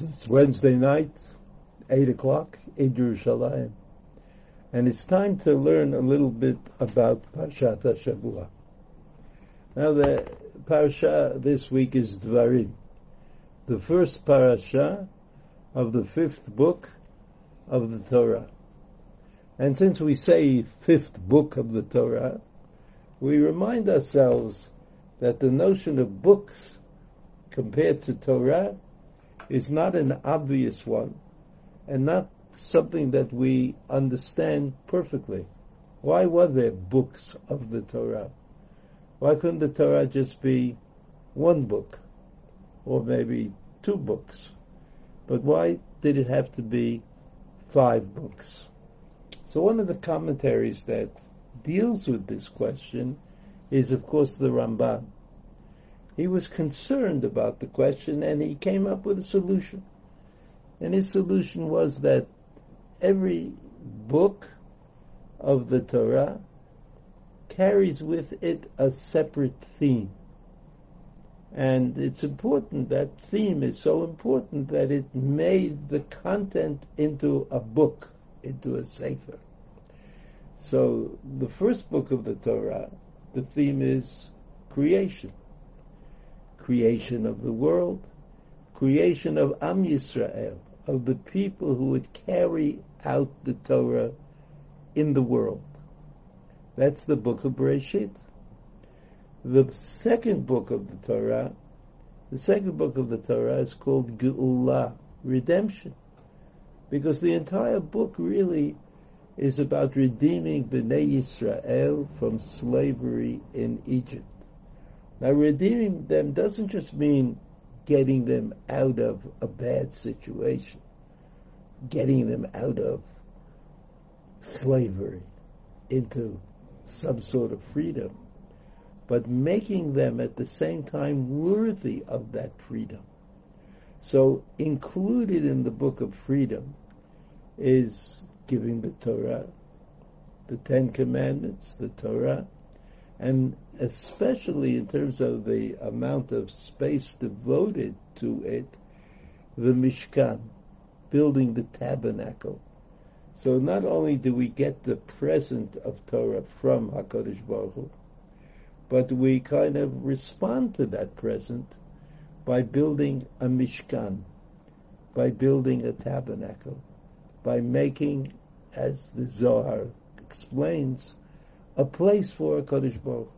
It's Wednesday night, 8 o'clock in Jerusalem. And it's time to learn a little bit about Parshat HaShavua. Now the Parsha this week is Dvarim. The first Parasha of the fifth book of the Torah. And since we say fifth book of the Torah, we remind ourselves that the notion of books compared to Torah is not an obvious one and not something that we understand perfectly. Why were there books of the Torah? Why couldn't the Torah just be one book or maybe two books? But why did it have to be five books? So one of the commentaries that deals with this question is of course the Ramban. He was concerned about the question and he came up with a solution. And his solution was that every book of the Torah carries with it a separate theme. And it's important, that theme is so important that it made the content into a book, into a sefer. So the first book of the Torah, the theme is creation creation of the world, creation of Am Yisrael, of the people who would carry out the Torah in the world. That's the book of Bereshit. The second book of the Torah, the second book of the Torah is called Geulah, redemption. Because the entire book really is about redeeming Bnei Yisrael from slavery in Egypt. Now, redeeming them doesn't just mean getting them out of a bad situation, getting them out of slavery into some sort of freedom, but making them at the same time worthy of that freedom. So, included in the book of freedom is giving the Torah, the Ten Commandments, the Torah, and especially in terms of the amount of space devoted to it, the Mishkan, building the tabernacle. So not only do we get the present of Torah from HaKadosh Baruch Hu, but we kind of respond to that present by building a Mishkan, by building a tabernacle, by making, as the Zohar explains, a place for a Kodesh Baruch.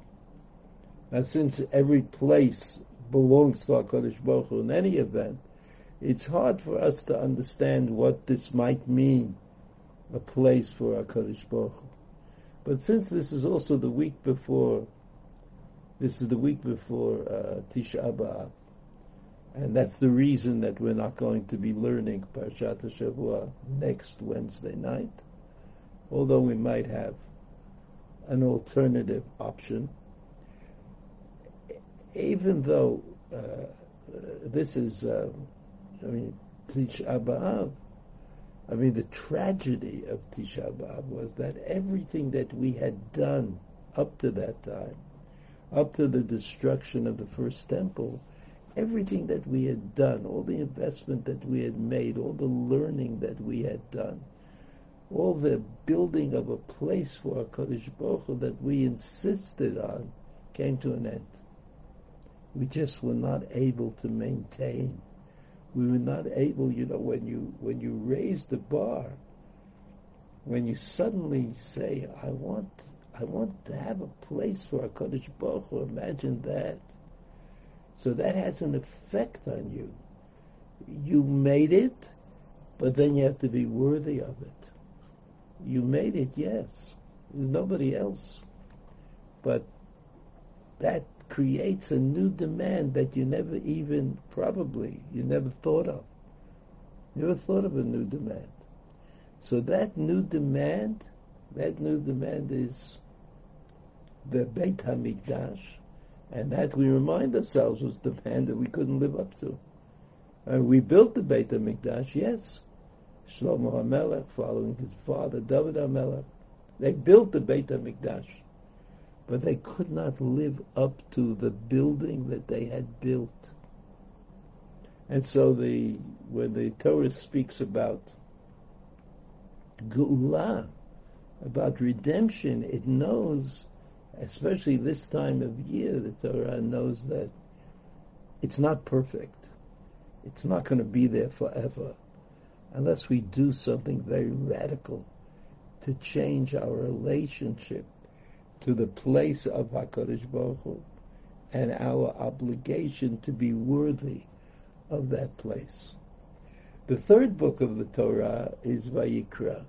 And since every place belongs to a Kodesh Baruch in any event, it's hard for us to understand what this might mean, a place for a Kodesh Baruch But since this is also the week before, this is the week before uh, Tisha B'Av, and that's the reason that we're not going to be learning Parshat Shavua next Wednesday night, although we might have an alternative option, even though uh, this is, uh, I mean, Tisha B'Av, I mean, the tragedy of Tisha B'Av was that everything that we had done up to that time, up to the destruction of the first temple, everything that we had done, all the investment that we had made, all the learning that we had done, all the building of a place for a Baruch Hu that we insisted on came to an end. We just were not able to maintain. We were not able, you know, when you when you raise the bar, when you suddenly say, "I want, I want to have a place for a Baruch Hu," imagine that. So that has an effect on you. You made it, but then you have to be worthy of it. You made it, yes. There's nobody else. But that creates a new demand that you never even, probably, you never thought of. You never thought of a new demand. So that new demand, that new demand is the Beit HaMikdash, and that we remind ourselves was the demand that we couldn't live up to. And we built the Beit HaMikdash, yes, Shlomo HaMelech, following his father David HaMelech. They built the Beit HaMikdash, but they could not live up to the building that they had built. And so the when the Torah speaks about Geulah, about redemption, it knows, especially this time of year, the Torah knows that it's not perfect. It's not going to be there forever unless we do something very radical to change our relationship to the place of HaKadosh Baruch Hu and our obligation to be worthy of that place. The third book of the Torah is Vayikra,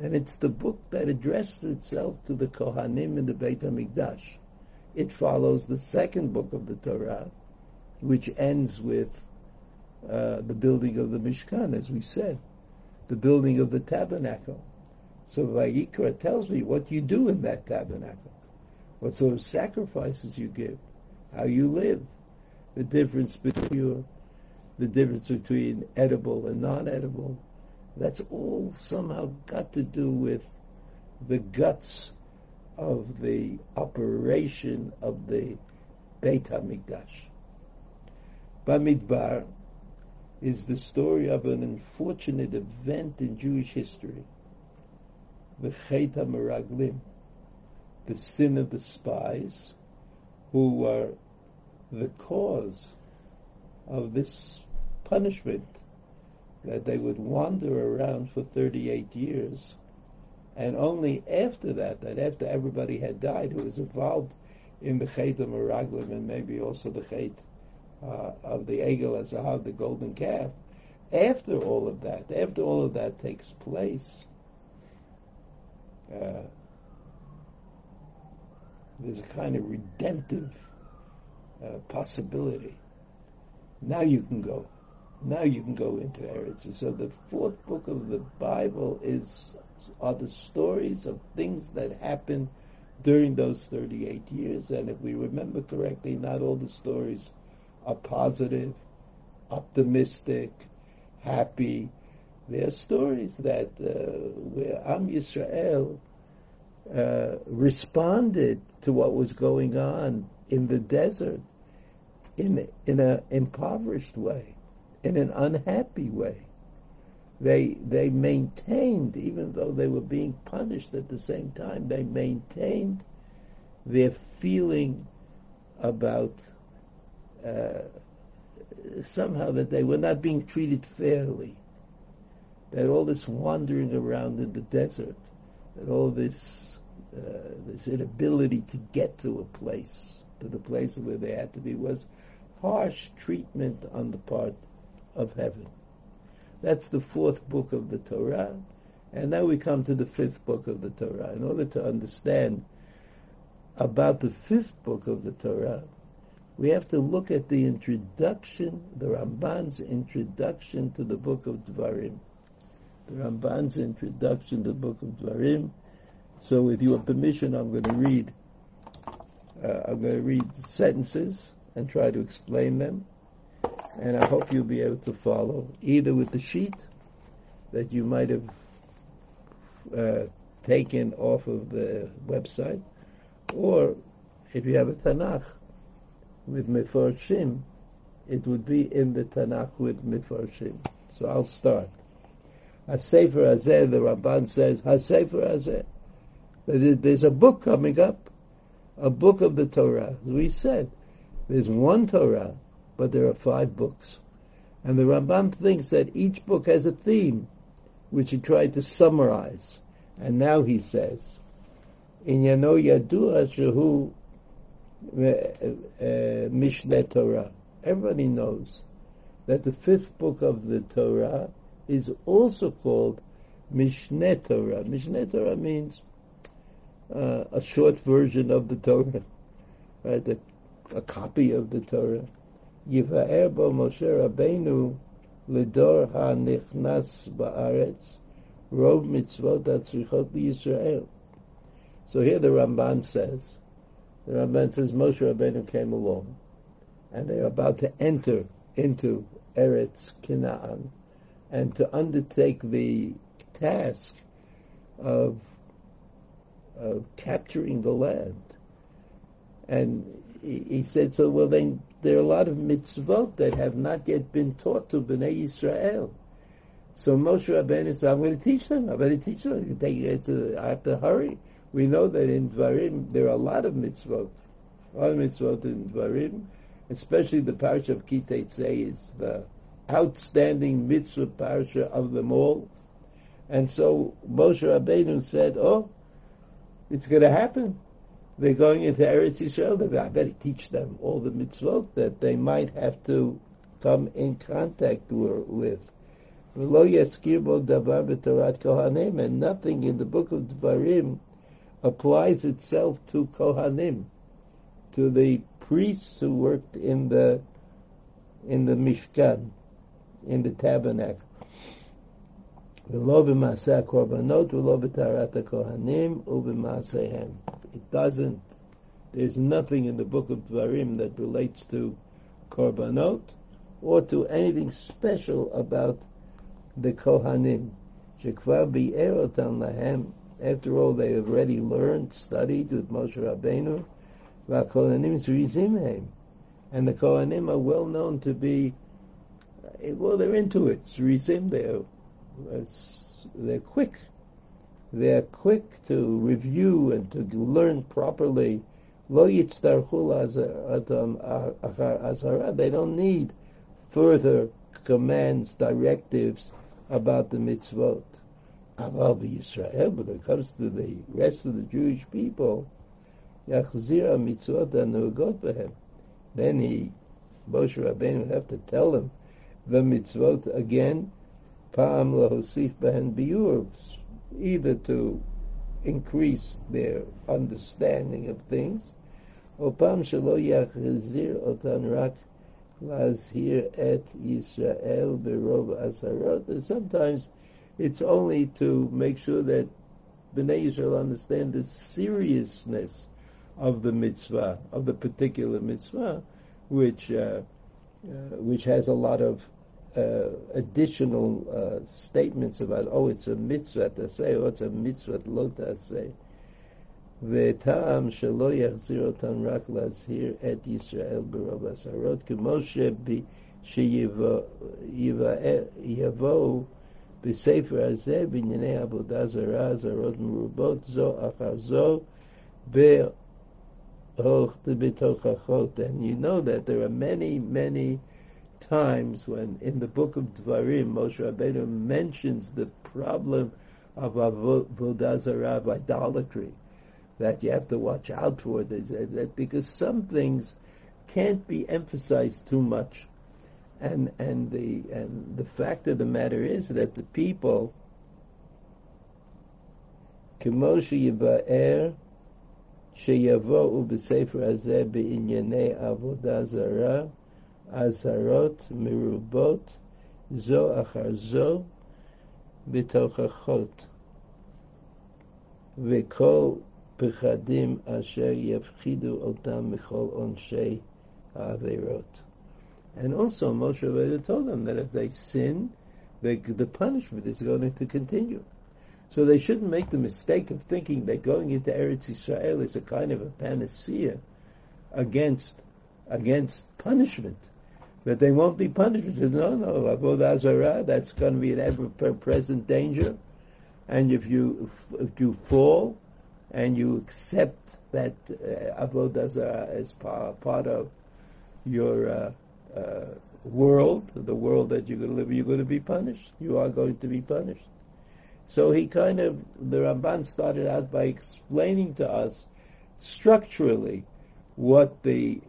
and it's the book that addresses itself to the Kohanim in the Beit HaMikdash. It follows the second book of the Torah, which ends with uh, the building of the Mishkan, as we said, the building of the tabernacle. So Vayikra tells me what you do in that tabernacle, what sort of sacrifices you give, how you live, the difference between your, the difference between edible and non-edible. That's all somehow got to do with the guts of the operation of the Beit HaMikdash. Bamidbar is the story of an unfortunate event in Jewish history, the Chet HaMeraglim, the sin of the spies, who were the cause of this punishment that they would wander around for 38 years. And only after that, that after everybody had died who was involved in the Chet Meraglim and maybe also the Chet uh, of the Egel HaZahav, the golden calf, after all of that, after all of that takes place, uh, there's a kind of redemptive uh, possibility. Now you can go. Now you can go into Eretz. So the fourth book of the Bible is are the stories of things that happened during those 38 years. And if we remember correctly, not all the stories are positive, optimistic, happy. There are stories that uh, where Am Yisrael uh, responded to what was going on in the desert in in an impoverished way, in an unhappy way. They they maintained, even though they were being punished at the same time, they maintained their feeling about somehow that they were not being treated fairly. That all this wandering around in the desert, that all this uh, this inability to get to a place, to the place where they had to be, was harsh treatment on the part of heaven. That's the fourth book of the Torah. And now we come to the fifth book of the Torah. In order to understand about the fifth book of the Torah, we have to look at the introduction, the Ramban's introduction to the book of Dvarim. The Ramban's introduction to the book of Dvarim. So with your permission, I'm going to read, uh, I'm going to read sentences and try to explain them. And I hope you'll be able to follow either with the sheet that you might have uh, taken off of the website, or if you have a Tanakh with Mefarshim, it would be in the Tanakh with Mefarshim. So I'll start. Sefer Hazeh, the Ramban says, Sefer Hazeh. There's a book coming up, a book of the Torah. As we said, there's one Torah, but there are five books. And the Rambam thinks that each book has a theme, which he tried to summarize. And now he says, in Yano Yadua Shehu Mishneh Torah. Everybody knows that the fifth book of the Torah is also called Mishneh Torah. Mishneh Torah means uh, a short version of the Torah, right? A, a copy of the Torah. Yiva'er bo Moshe Rabbeinu lidor ha-nichnas ba'aretz rov mitzvot atzrichot Yisrael. So here the Ramban says the Ramban says Moshe Rabbeinu came along, and they are about to enter into Eretz Canaan, and to undertake the task of, of capturing the land. And he, he said, so well then there are a lot of mitzvot that have not yet been taught to Bnei Israel. So Moshe Rabbeinu said, I'm going to teach them. I'm going to teach them. I have to hurry. We know that in Dvarim there are a lot of mitzvot. A lot of mitzvot in Dvarim, especially the parsha of Kiteitzei is the outstanding mitzvah parsha of them all. And so Moshe Rabbeinu said, oh, it's going to happen. They're going into Eretz Yisrael. I better teach them all the mitzvot that they might have to come in contact with. And nothing in the book of Dvarim applies itself to Kohanim, to the priests who worked in the in the Mishkan, in the tabernacle. It doesn't, there's nothing in the book of Dvarim that relates to korbanot or to anything special about the Kohanim. After all, they have already learned, studied with Moshe Rabbeinu. And the Kohanim are well known to be, uh, well, they're into it. Zrizim, they're, uh, they're quick. They're quick to review and to learn properly. They don't need further commands, directives about the mitzvot. Aval Yisrael, but when it comes to the rest of the Jewish people, Yachzira mitzvot anugot behem. Then he, Moshe Rabbeinu, have to tell them the mitzvot again, pa'am lahosif behen biur, either to increase their understanding of things, or pa'am shelo yachzir otan rak here et Yisrael berov asarot. Sometimes it's only to make sure that Bnei Yisrael understand the seriousness of the mitzvah, of the particular mitzvah, which uh, uh, which has a lot of uh, additional uh, statements about, oh, it's a mitzvah to say, oh, it's a mitzvah lo to say. וטעם שלא יחזיר אותם רק להזהיר את ישראל ברוב עשרות, כמו שיבואו בספר הזה בענייני עבודה זרה, זרות מרובות, זו אחר זו, בתוכחות. And you know that there are many, many times when in the book of Dvarim, Moshe Rabbeinu mentions the problem of avodah zarah, of idolatry that you have to watch out for because some things can't be emphasized too much. And and the and the fact of the matter is that the people כמו שיבאר שיבואו בספר הזה בענייני עבודה זרה, אזהרות מרובות זו אחר זו בתוכחות. וכל פחדים אשר יפחידו אותם מכל עונשי העבירות. And also Moshe Rabbeinu told them that if they sin, they, the punishment is going to continue. So they shouldn't make the mistake of thinking that going into Eretz Israel is a kind of a panacea against against punishment. That they won't be punished. No, no, Avodah Zarah, that's going to be an ever-present danger. And if you if you fall, and you accept that uh, avodah zarah as part, part of your uh, uh, world, the world that you're going to live, you're going to be punished. You are going to be punished. So he kind of, the Ramban started out by explaining to us structurally what the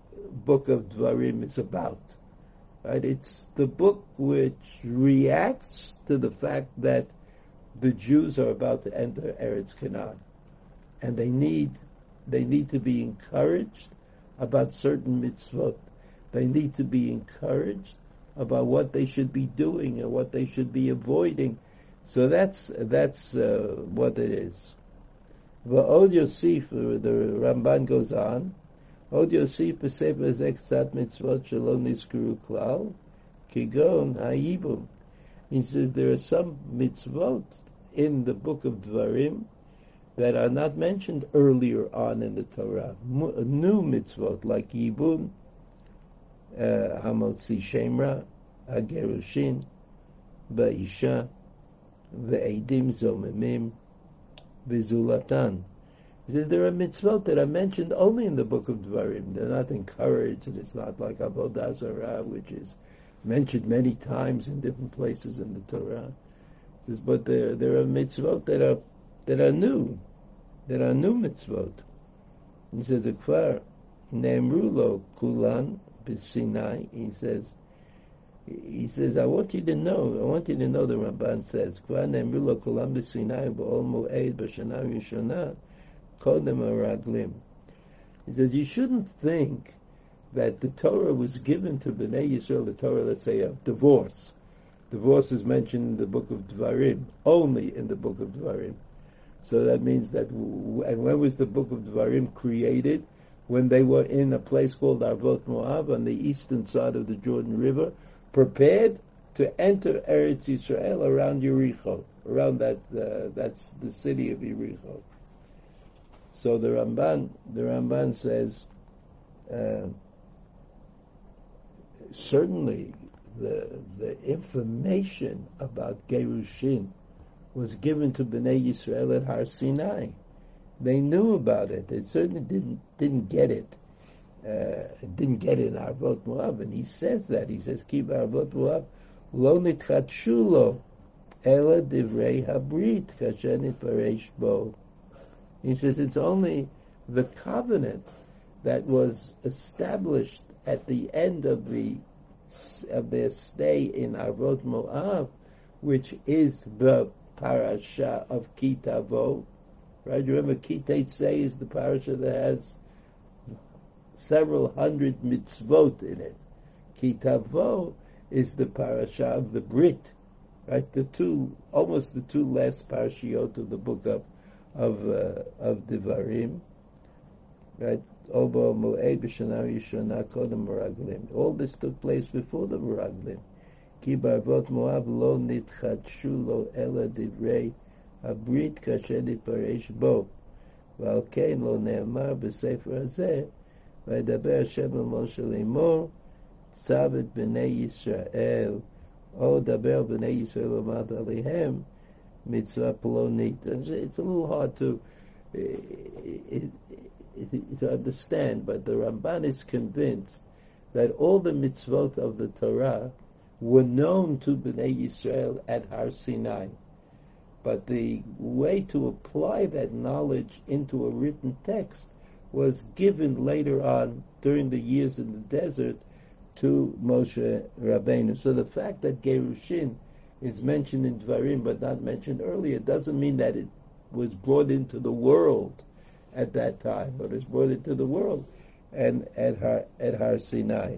book of Dvarim is about. Right? It's the book which reacts to the fact that the Jews are about to enter Eretz Canaan and they need they need to be encouraged about certain mitzvot. They need to be encouraged about what they should be doing and what they should be avoiding. So that's that's uh, what it is. Va'od Yosef, the Ramban goes on. Od Yosef b'sefer zek mitzvot shalom niskuru klal, kigon ha'ibum. He says there are some mitzvot in the book of Dvarim that are not mentioned earlier on in the Torah. New mitzvot like Yibum, המוציא שמרה, הגירושין, באישה, ועדים זוממים, וזולתן. He says there are mitzvot that are mentioned only in the book of Dvarim. They're not encouraged, and it's not like Avodah Zarah, which is mentioned many times in different places in the Torah. He says, but there there are mitzvot that are that are new, that are new mitzvot. He says, "Ekvar neemru kulan b'sinai." He says, he says, "I want you to know. I want you to know." The Ramban says. He says you shouldn't think that the Torah was given to Bnei Yisrael, the Torah, let's say, of divorce. Divorce is mentioned in the book of Dvarim, only in the book of Dvarim. So that means that, and when was the book of Dvarim created? When they were in a place called Arvot Moab on the eastern side of the Jordan River, prepared to enter Eretz Yisrael around Yericho, around that, uh, that's the city of Yericho. So the Ramban, the Ramban says, uh, certainly the the information about Gerushin was given to Bnei Yisrael at Har Sinai. They knew about it. They certainly didn't didn't get it. Uh, didn't get it in Arvot Moab, and he says that. He says, "Keep Arvot Moab lo nitchatshulo ela divrei habrit kasher nitparesh bo." He says it's only the covenant that was established at the end of the of their stay in Arvot Moab, which is the parasha of Kitavo. Right? You remember Kiteitzei is the parasha that has several hundred mitzvot in it. Kitavo is the parasha of the Brit. Right? The two, almost the two last parashiot of the book of of uh, of Devarim, right? All this took place before the Meraglim. Ki barvot Moab lo nitchadshu lo ela divrei הבrit כאשר נתפרש בו. ועל כן לא נאמר בספר הזה, וידבר השם אל משה לאמור, צו את בני ישראל, או דבר בני ישראל ומד עליהם, mitzvah polonit. It's a little hard to it, it, to understand, but the Ramban is convinced that all the mitzvot of the Torah were known to Bnei Yisrael at Har Sinai. But the way to apply that knowledge into a written text was given later on during the years in the desert to Moshe Rabbeinu. So the fact that Gerushin is mentioned in Dvarim but not mentioned earlier doesn't mean that it was brought into the world at that time, but it's brought into the world and at Har, at Har Sinai.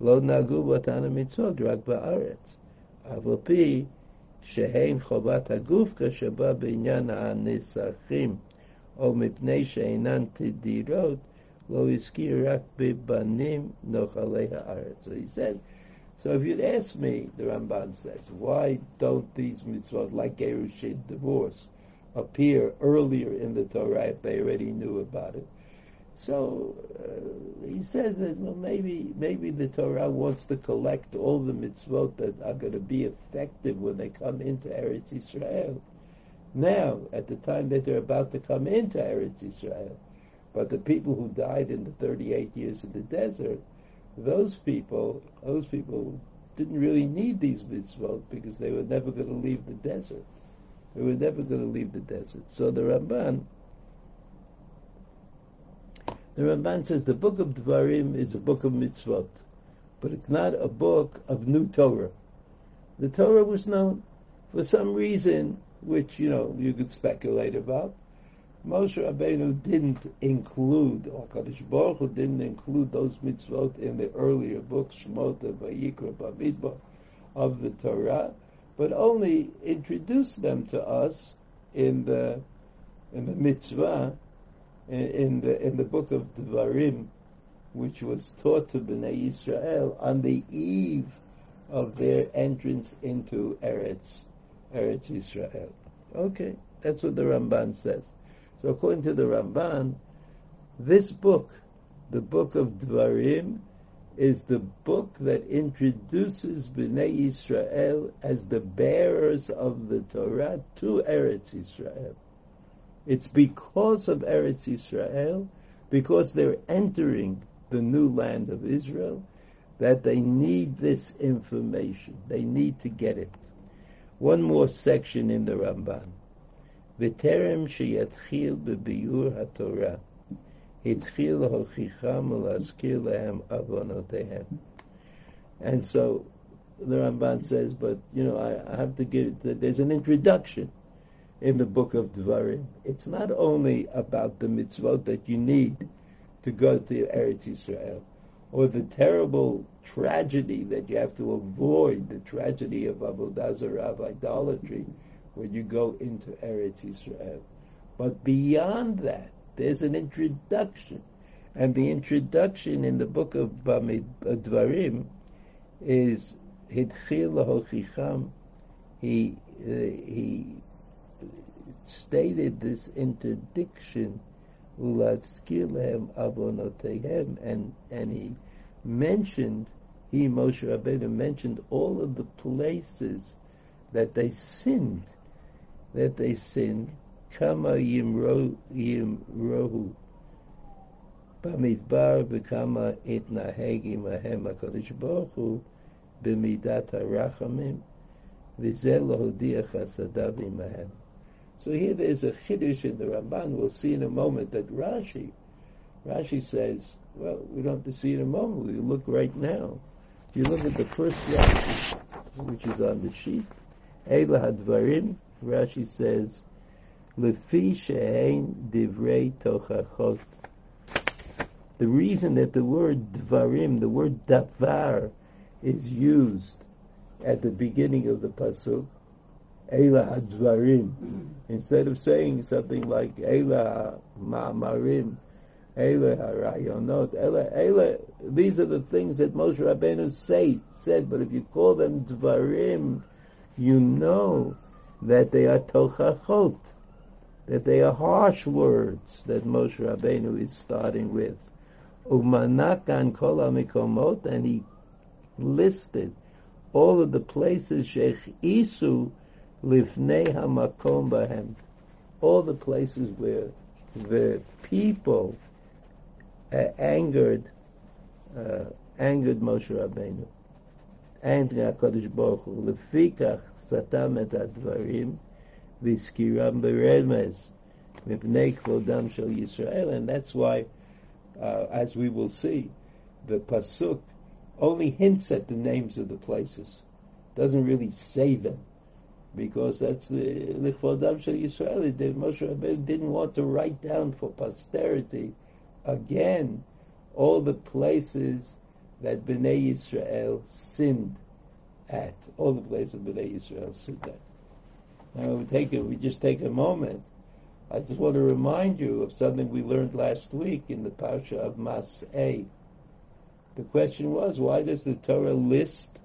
לא נהגו באותן המצוות רק בארץ. אף על פי שהן חובת הגוף כשבא בעניין הנסחים, או מפני שאינן תדירות, לא הזכיר רק בבנים נוחלי הארץ. So he said, so if you'd ask me, the Ramban says, why don't these mitzvot, like Gerushin, divorce, appear earlier in the Torah if they already knew about it? So uh, he says that well, maybe maybe the Torah wants to collect all the mitzvot that are going to be effective when they come into Eretz Israel. Now, at the time that they're about to come into Eretz Israel, but the people who died in the 38 years in the desert, those people, those people didn't really need these mitzvot because they were never going to leave the desert. They were never going to leave the desert. So the Ramban, the Ramban says the book of Dvarim is a book of mitzvot, but it's not a book of new Torah. The Torah was known for some reason, which you know you could speculate about. Moshe Rabbeinu didn't include, or Kadosh Baruch Hu didn't include those mitzvot in the earlier books, Shmot, Vayikra, Bamidbar, of the Torah, but only introduced them to us in the in the mitzvah in the in the book of Devarim, which was taught to Bnei Israel on the eve of their entrance into Eretz Eretz Israel. Okay, that's what the Ramban says. So according to the Ramban, this book, the book of Dvarim, is the book that introduces Bnei Israel as the bearers of the Torah to Eretz Israel. It's because of Eretz Israel, because they're entering the new land of Israel, that they need this information. They need to get it. One more section in the Ramban. V'terem sheyatchil bebiur haTorah, hitchil hochicham ulaskir lehem avonotehem. And so the Ramban says, but you know, I, I have to give. it. There's an introduction in the book of Dvarim. It's not only about the mitzvot that you need to go to Eretz Israel, or the terrible tragedy that you have to avoid, the tragedy of Avodah Zarah, idolatry, when you go into Eretz Israel. But beyond that, there's an introduction. And the introduction in the book of Dvarim is Hidchil Hochicham. He, uh, he stated this interdiction, Ulatzkir lehem avonotehem, and, and he mentioned, he, Moshe Rabbeinu, mentioned all of the places that they sinned, that they sinned, kama yimro, yimrohu, במדבר וכמה התנהג עמהם הקדוש ברוך הוא במידת הרחמים, וזה להודיע חסדיו עמהם. So here there's a chiddush in the Ramban. We'll see in a moment that Rashi, Rashi says, well, we don't have to see in a moment. We look right now. If you look at the first Rashi, which is on the sheet, Eila Hadvarim, Rashi says, Lefi she'ein divrei tochachot. The reason that the word dvarim, the word davar, is used at the beginning of the pasuk Ela Hadvarim. Instead of saying something like Ela Ma'amarim, Ela Harayonot, Ela, Ela, these are the things that Moshe Rabbeinu say, said, but if you call them Dvarim, you know that they are Tochachot, that they are harsh words that Moshe Rabbeinu is starting with. Umanakan kol mikomot, and he listed all of the places Sheikh Isu Lifnei hamakom bahem. All the places where the people uh, angered, uh, angered Moshe Rabbeinu. And HaKadosh Baruch Hu, Lefikach satam et advarim, v'skiram beremez, mipnei kvodam shel Yisrael. And that's why, uh, as we will see, the Pasuk only hints at the names of the places. Doesn't really say them because that's uh, the Lichvodam Shel Yisrael. Moshe Rabbeinu didn't want to write down for posterity again all the places that Bnei Yisrael sinned at, all the places Bnei Yisrael sinned at. Now we take it. We just take a moment. I just want to remind you of something we learned last week in the Parsha of Mas'eh. The question was, why does the Torah list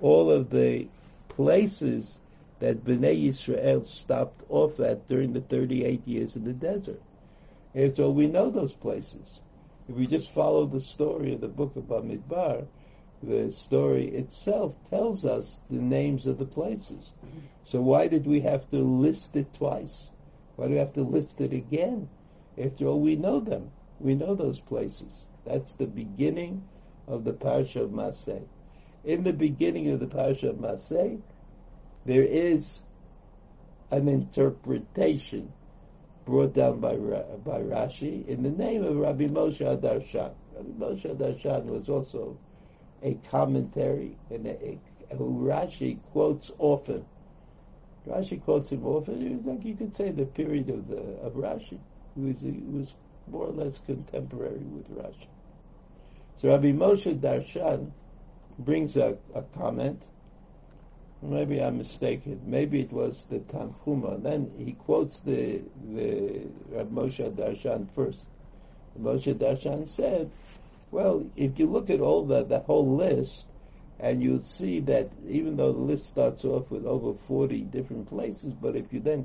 all of the places that Bnei Yisrael stopped off at during the 38 years in the desert. And so we know those places. If we just follow the story of the book of Bamidbar, the story itself tells us the names of the places. So why did we have to list it twice? Why do we have to list it again? After all, we know them. We know those places. That's the beginning of the Parsha of Maseh. In the beginning of the Parsha of Maseh, there is an interpretation brought down by by Rashi in the name of Rabbi Moshe HaDarshan. Rabbi Moshe HaDarshan was also a commentary and a, a, who Rashi quotes often. Rashi quotes him often. It was like you could say the period of the of Rashi. He was, he was more or less contemporary with Rashi. So Rabbi Moshe Darshan brings a, a comment. Maybe I'm mistaken. Maybe it was the Tanchuma. Then he quotes the the Rabbi Moshe Darshan first. Moshe Darshan said, "Well, if you look at all the the whole list, and you'll see that even though the list starts off with over 40 different places, but if you then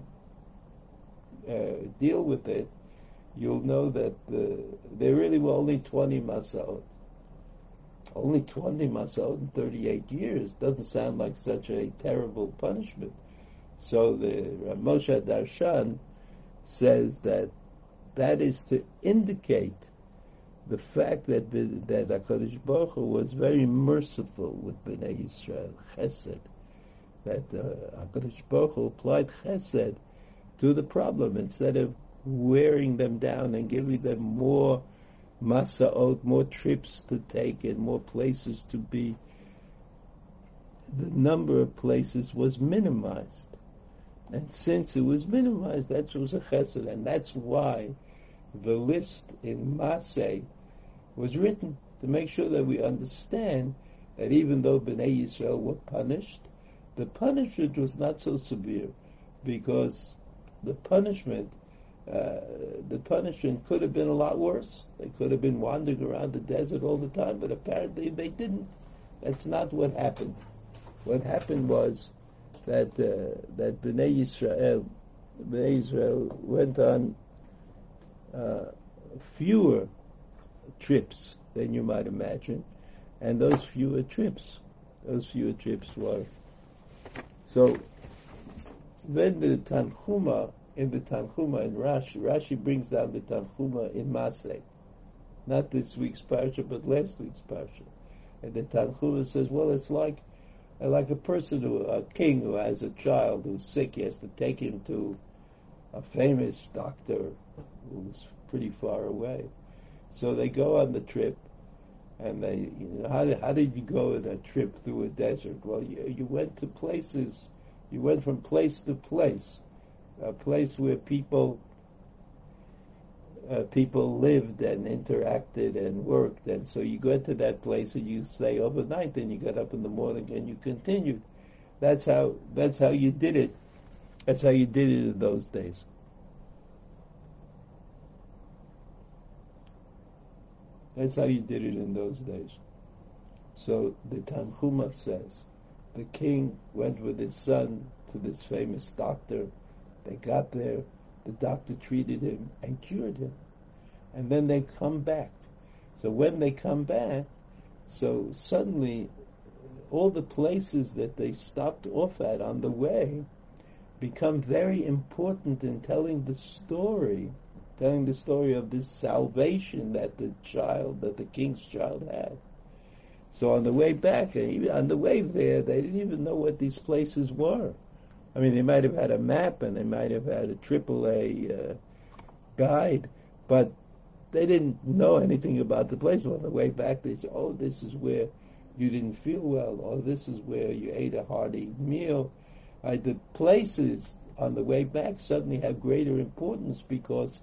uh, deal with it, you'll know that the, there really were only 20 Masaot. Only 20 Masaot in 38 years doesn't sound like such a terrible punishment. So the Moshe Darshan says that that is to indicate the fact that that Hakadosh Baruch Hu was very merciful with Bnei Yisrael, Chesed. That uh, Hakadosh Baruch Hu applied Chesed to the problem instead of wearing them down and giving them more masaot, more trips to take and more places to be. The number of places was minimized. And since it was minimized, that was a chesed, and that's why the list in Masay was written to make sure that we understand that even though Bnei Yisrael were punished, the punishment was not so severe because the punishment uh, the punishment could have been a lot worse. They could have been wandering around the desert all the time, but apparently they didn't. That's not what happened. What happened was that uh, that Bnei Yisrael, Bnei Israel went on uh, fewer trips than you might imagine, and those fewer trips, those fewer trips were. So then the Tanchuma, in the Tanchuma in Rashi, Rashi brings down the Tanchuma in Masay, not this week's parsha, but last week's parsha. And the Tanchuma says, well, it's like like a person who, a king who has a child who's sick, he has to take him to a famous doctor who's pretty far away. So they go on the trip, and they, you know, how, how did you go on a trip through a desert? Well, you, you went to places, you went from place to place, a place where people uh, people lived and interacted and worked, and so you go to that place and you stay overnight, and you get up in the morning and you continued. That's how that's how you did it. That's how you did it in those days. That's how you did it in those days. So the Tanhuma says, the king went with his son to this famous doctor. They got there, the doctor treated him and cured him. And then they come back. So when they come back, so suddenly all the places that they stopped off at on the way become very important in telling the story telling the story of this salvation that the child, that the king's child had. So on the way back, and even on the way there, they didn't even know what these places were. I mean, they might have had a map and they might have had a AAA uh, guide, but they didn't know anything about the place. On the way back, they said, "Oh, this is where you didn't feel well, or this is where you ate a hearty meal." Uh, the places on the way back suddenly have greater importance because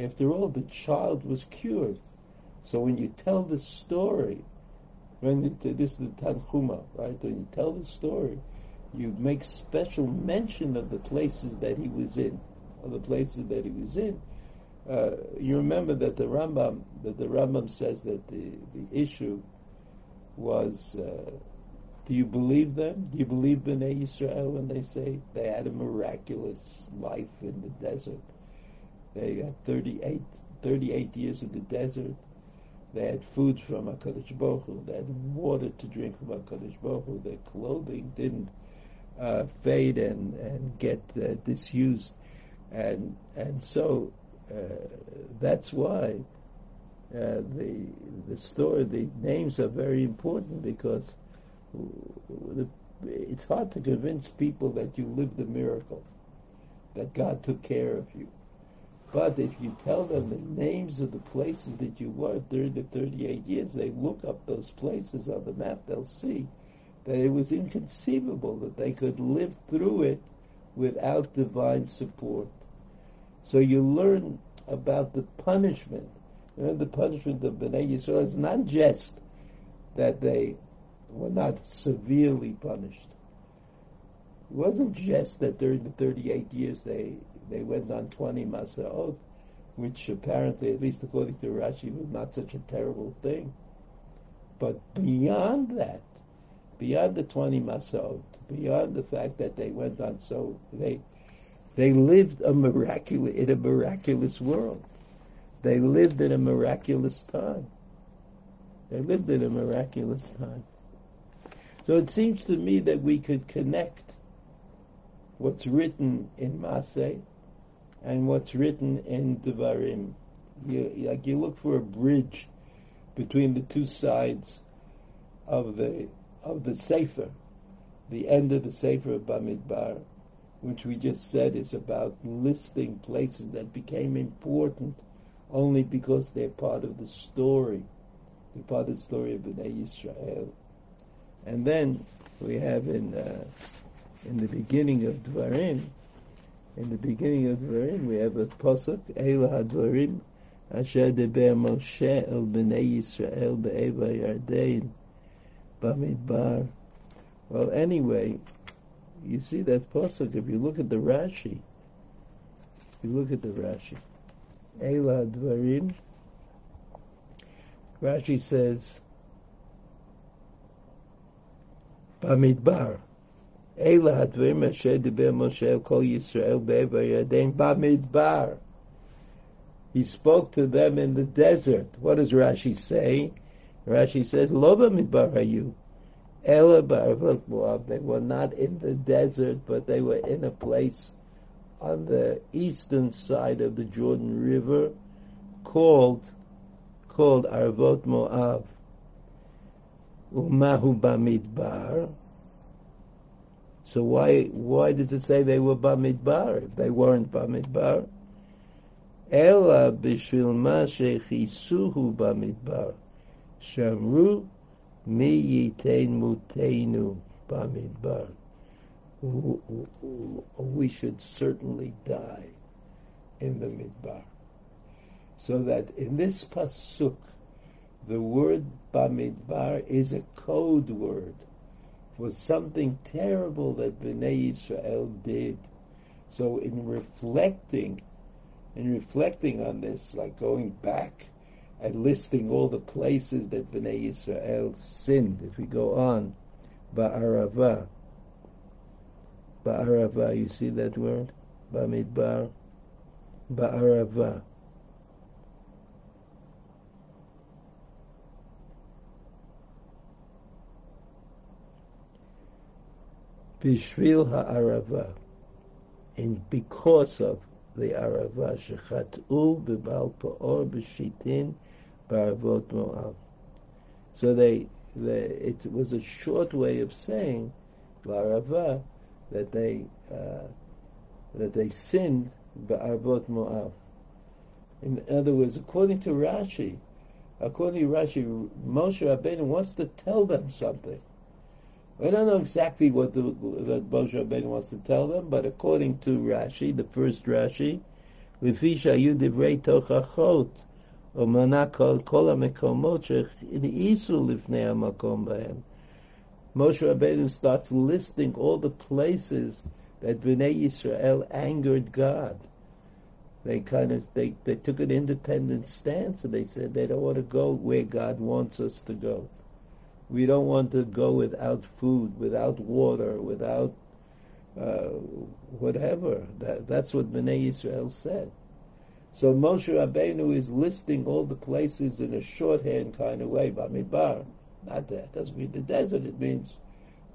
after all, the child was cured. So when you tell the story, when you, this is the Tanchuma, right? When you tell the story, you make special mention of the places that he was in, of the places that he was in. Uh, you remember that the Rambam, that the Rambam says that the, the issue was, uh, do you believe them? Do you believe Bnei Yisrael when they say they had a miraculous life in the desert? They had 38, 38 years in the desert. They had food from HaKadosh Baruch Hu. They had water to drink from HaKadosh Baruch Hu. Their clothing didn't uh, fade and, and get uh, disused. And, and so uh, that's why uh, the, the story, the names are very important because the, it's hard to convince people that you lived a miracle, that God took care of you. But if you tell them the names of the places that you were during the 38 years, they look up those places on the map, they'll see that it was inconceivable that they could live through it without divine support. So you learn about the punishment. You know, the punishment of Bnei Yisrael is not just that they were not severely punished. It wasn't just that during the 38 years they, they went on 20 Masaot, which apparently, at least according to Rashi, was not such a terrible thing. But beyond that, beyond the 20 Masaot, beyond the fact that they went on so, they, they lived a miraculous, in a miraculous world. They lived in a miraculous time. They lived in a miraculous time. So it seems to me that we could connect what's written in Masay and what's written in Devarim. You, like you look for a bridge between the two sides of the of the Sefer, the end of the Sefer of Bamidbar, which we just said is about listing places that became important only because they're part of the story, they're part of the story of Bnei Yisrael. And then we have in uh, in the beginning of Dvarim, in the beginning of Dvarim, we have a pasuk, Eila Hadvarim, Asher Deber Moshe El Bnei Yisrael Be'eva Yardein, Bamidbar. Well, anyway, you see that pasuk. If you look at the Rashi, you look at the Rashi, Eila Dvarim. Rashi says, Bamidbar. Eila Hadvarim Asher Diber Moshe Kol Yisrael Yaden Bamidbar. He spoke to them in the desert. What does Rashi say? Rashi says, Lo Bamidbar Hayu. Ela. They were not in the desert, but they were in a place on the eastern side of the Jordan River called called Arvot Moab. Umahu Bamidbar. So why why does it say they were Bamidbar if they weren't Bamidbar? Ela bishvil ma shechisuhu Bamidbar. Shamru mi yitain mutenu Bamidbar. We should certainly die in the Midbar. So that in this pasuk, the word Bamidbar is a code word for something terrible that Bnei Israel did. So in reflecting, in reflecting on this, like going back and listing all the places that Bnei Israel sinned, if we go on, Ba'arava, Ba'arava, you see that word? Bamidbar, Ba'arava. Bishvil ha'arava, and because of arava, shechat'u b'bal pa'or b'shitin ba'arvot Moab. So they, they, it was a short way of saying l'arava that they uh, that they sinned ba'arvot Moab. In other words, according to Rashi, according to Rashi, Moshe Rabbeinu wants to tell them something. We don't know exactly what the what Moshe Rabbeinu wants to tell them, but according to Rashi, the first Rashi, In Moshe Rabbeinu starts listing all the places that Bnei Yisrael angered God. They kind of they, they took an independent stance and they said they don't want to go where God wants us to go. We don't want to go without food, without water, without uh, whatever. That, that's what Bnei Israel said. So Moshe Rabbeinu is listing all the places in a shorthand kind of way, Bamidbar. Not that. Doesn't mean the desert. It means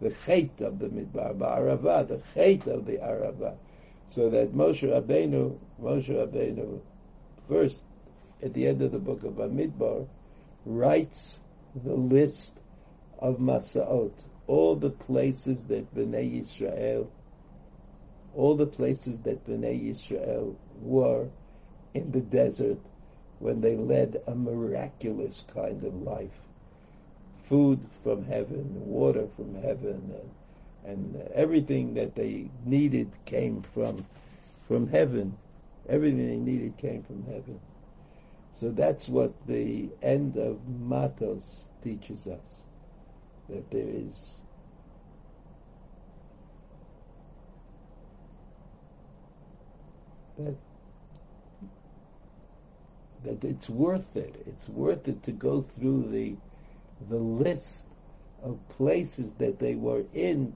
the chait of the Midbar, Ba'arava, the chait of the Arava. So that Moshe Rabbeinu, Moshe Rabbeinu, first at the end of the book of Bamidbar, writes the list of Masaot, all the places that Bnei Yisrael, all the places that Bnei Yisrael were in the desert when they led a miraculous kind of life. Food from heaven, water from heaven, and, and everything that they needed came from from heaven. Everything they needed came from heaven. So that's what the end of Matos teaches us, that there is that that it's worth it. It's worth it to go through the the list of places that they were in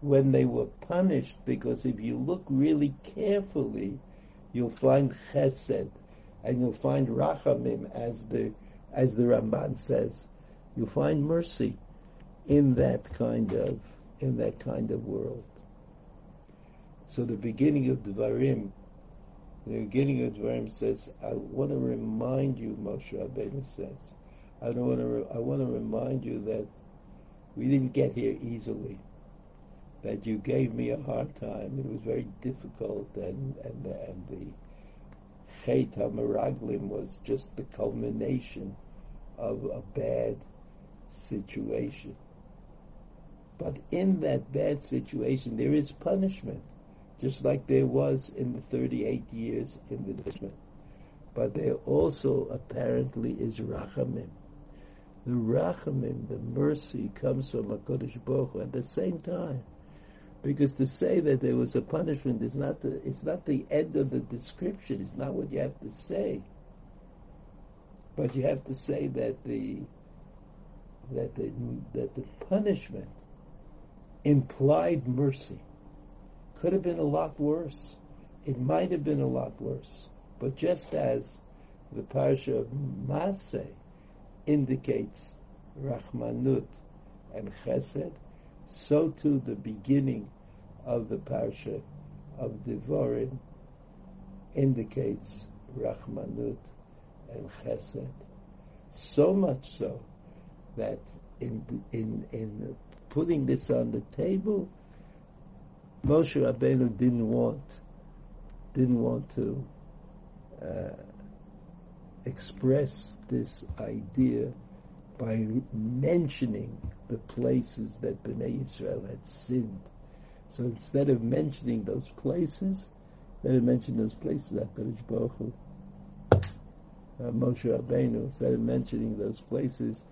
when they were punished, because if you look really carefully, you'll find chesed, and you'll find rachamim, as the as the Ramban says, you'll find mercy in that kind of in that kind of world. So the beginning of Devarim, the beginning of Devarim says, I want to remind you, Moshe Rabbeinu says, I don't want to. Re- I want to remind you that we didn't get here easily. That you gave me a hard time. It was very difficult, and and and the Chet HaMeraglim was just the culmination of a bad situation. But in that bad situation, there is punishment, just like there was in the 38 years in the punishment. But there also apparently is rachamim. The rachamim, the mercy, comes from HaKadosh Baruch Hu at the same time. Because to say that there was a punishment is not the, it's not the end of the description. It's not what you have to say. But you have to say that the that the that the punishment implied mercy. Could have been a lot worse. It might have been a lot worse. But just as the parsha of Maseh indicates Rahmanut and Chesed, so too the beginning of the parsha of Devarim indicates Rahmanut and Chesed. So much so that in in in putting this on the table, Moshe Rabbeinu didn't want didn't want to uh, express this idea by mentioning the places that Bnei Israel had sinned. So instead of mentioning those places, instead of mentioning those places, HaKadosh Baruch Hu, uh, Moshe Rabbeinu, instead of mentioning those places,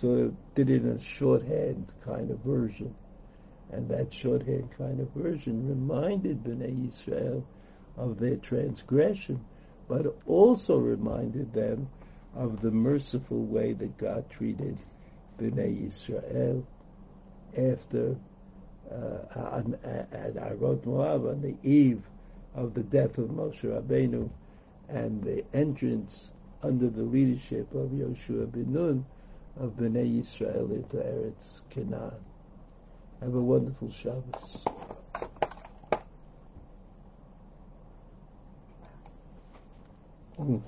did it in a shorthand kind of version. And that shorthand kind of version reminded Bnei Israel of their transgression, but also reminded them of the merciful way that God treated Bnei Israel after uh, at Arvot Moab on the eve of the death of Moshe Rabbeinu and the entrance under the leadership of Yoshua bin Nun of Bnei Israel into Eretz Canaan. Have a wonderful Shabbos. Mm.